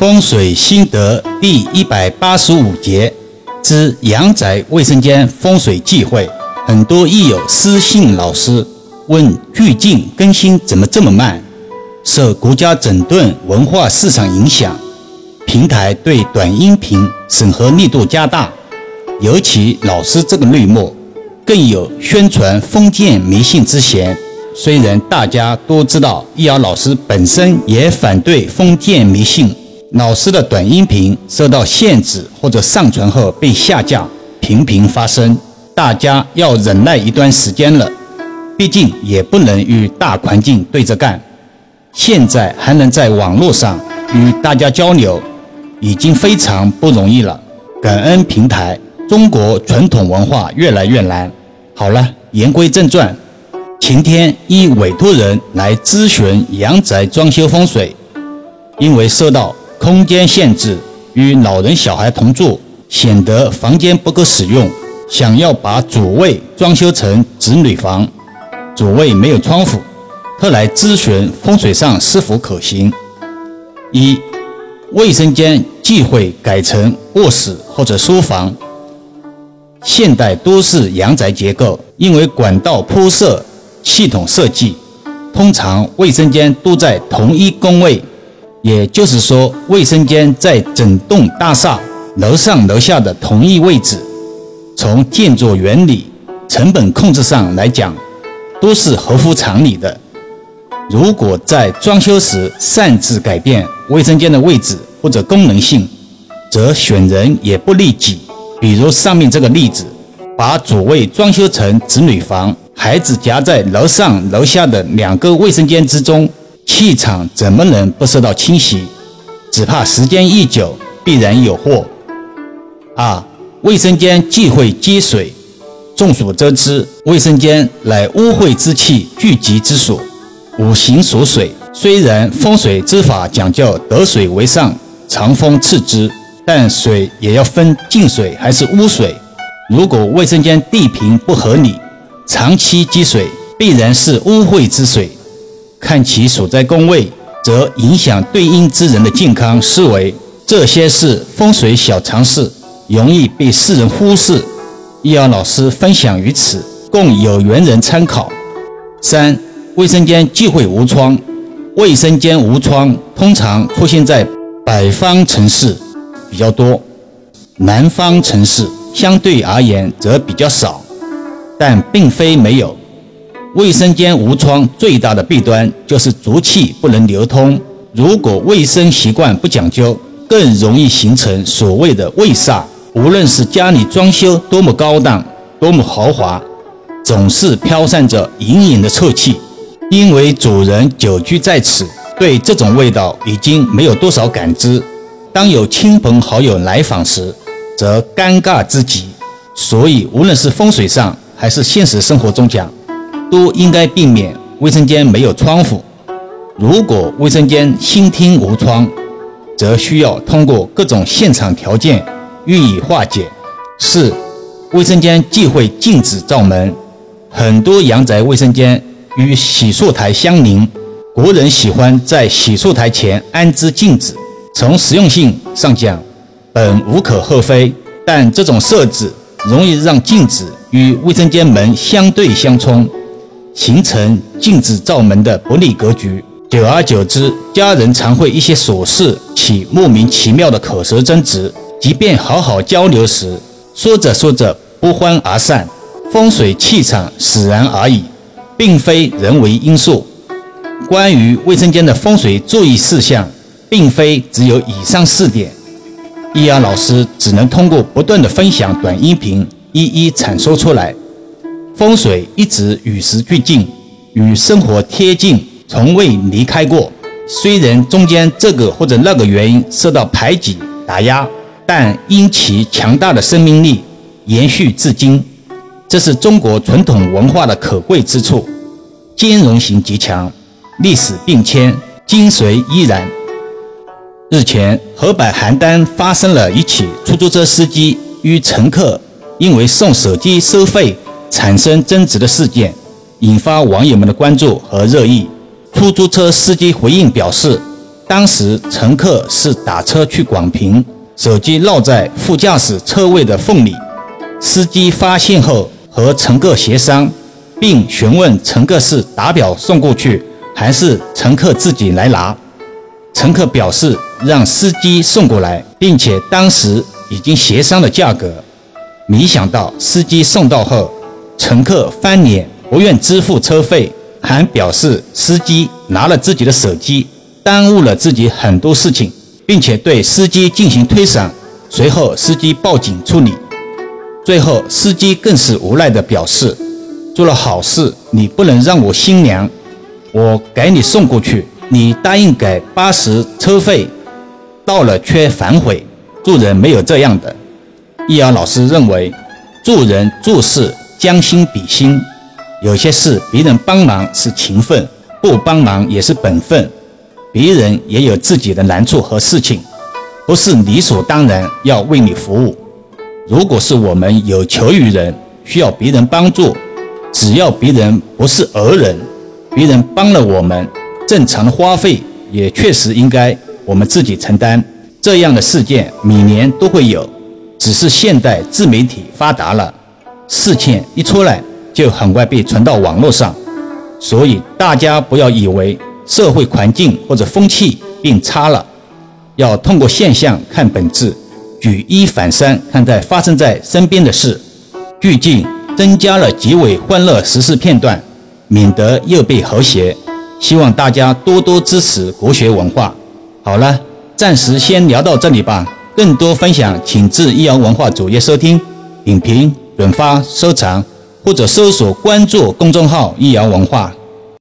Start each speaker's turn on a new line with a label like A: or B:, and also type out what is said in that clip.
A: 风水心得第一百八十五节之阳宅卫生间风水忌讳。很多益友私信老师问：最近更新怎么这么慢？受国家整顿文化市场影响，平台对短音频审核力度加大，尤其老师这个内幕，更有宣传封建迷信之嫌。虽然大家都知道，易遥老师本身也反对封建迷信，老师的短音频受到限制或者上传后被下架，频频发生，大家要忍耐一段时间了。毕竟也不能与大环境对着干。现在还能在网络上与大家交流，已经非常不容易了。感恩平台，中国传统文化越来越难。好了，言归正传，晴天依委托人来咨询阳宅装修风水，因为受到空间限制，与老人小孩同住，显得房间不够使用，想要把主卫装修成子女房，主卫没有窗户。特来咨询风水上是否可行。一、卫生间忌讳改成卧室或者书房。现代都市阳宅结构，因为管道铺设系统设计，通常卫生间都在同一工位，也就是说，卫生间在整栋大厦楼上楼下的同一位置。从建筑原理、成本控制上来讲，都是合乎常理的。如果在装修时擅自改变卫生间的位置或者功能性，则选人也不利己。比如上面这个例子，把主卫装修成子女房，孩子夹在楼上楼下的两个卫生间之中，气场怎么能不受到侵袭？只怕时间一久，必然有祸。二、卫生间忌讳积水。众所周知，卫生间乃污秽之气聚集之所。五行属水，虽然风水之法讲究得水为上，藏风次之，但水也要分净水还是污水。如果卫生间地平不合理，长期积水，必然是污秽之水。看其所在宫位，则影响对应之人的健康思维。这些是风水小常识，容易被世人忽视。易遥老师分享于此，供有缘人参考。三。卫生间忌讳无窗，卫生间无窗通常出现在北方城市比较多，南方城市相对而言则比较少，但并非没有。卫生间无窗最大的弊端就是浊气不能流通，如果卫生习惯不讲究，更容易形成所谓的卫煞。无论是家里装修多么高档、多么豪华，总是飘散着隐隐的臭气。因为主人久居在此，对这种味道已经没有多少感知。当有亲朋好友来访时，则尴尬之极。所以，无论是风水上还是现实生活中讲，都应该避免卫生间没有窗户。如果卫生间新厅无窗，则需要通过各种现场条件予以化解。四、卫生间忌讳禁止照门，很多阳宅卫生间。与洗漱台相邻，国人喜欢在洗漱台前安置镜子。从实用性上讲，本无可厚非，但这种设置容易让镜子与卫生间门相对相冲，形成镜子照门的不利格局。久而久之，家人常会一些琐事起莫名其妙的口舌争执，即便好好交流时，说着说着不欢而散，风水气场使然而已。并非人为因素。关于卫生间的风水注意事项，并非只有以上四点。易遥老师只能通过不断的分享短音频，一一阐述出来。风水一直与时俱进，与生活贴近，从未离开过。虽然中间这个或者那个原因受到排挤打压，但因其强大的生命力，延续至今。这是中国传统文化的可贵之处，兼容性极强，历史变迁，精髓依然。日前，河北邯郸发生了一起出租车司机与乘客因为送手机收费产生争执的事件，引发网友们的关注和热议。出租车司机回应表示，当时乘客是打车去广平，手机落在副驾驶车位的缝里。司机发现后和乘客协商，并询问乘客是打表送过去，还是乘客自己来拿。乘客表示让司机送过来，并且当时已经协商了价格。没想到司机送到后，乘客翻脸不愿支付车费，还表示司机拿了自己的手机。耽误了自己很多事情，并且对司机进行推搡。随后，司机报警处理。最后，司机更是无奈地表示：“做了好事，你不能让我心凉。我给你送过去，你答应给八十车费，到了却反悔。做人没有这样的。”易遥老师认为，做人做事将心比心，有些事别人帮忙是情分，不帮忙也是本分。别人也有自己的难处和事情，不是理所当然要为你服务。如果是我们有求于人，需要别人帮助，只要别人不是讹人，别人帮了我们，正常的花费也确实应该我们自己承担。这样的事件每年都会有，只是现代自媒体发达了，事情一出来就很快被传到网络上，所以大家不要以为。社会环境或者风气变差了，要通过现象看本质，举一反三看待发生在身边的事。剧境增加了极为欢乐时事片段，免得又被和谐。希望大家多多支持国学文化。好了，暂时先聊到这里吧。更多分享，请至易阳文化主页收听、点评、转发、收藏，或者搜索关注公众号“易阳文化”。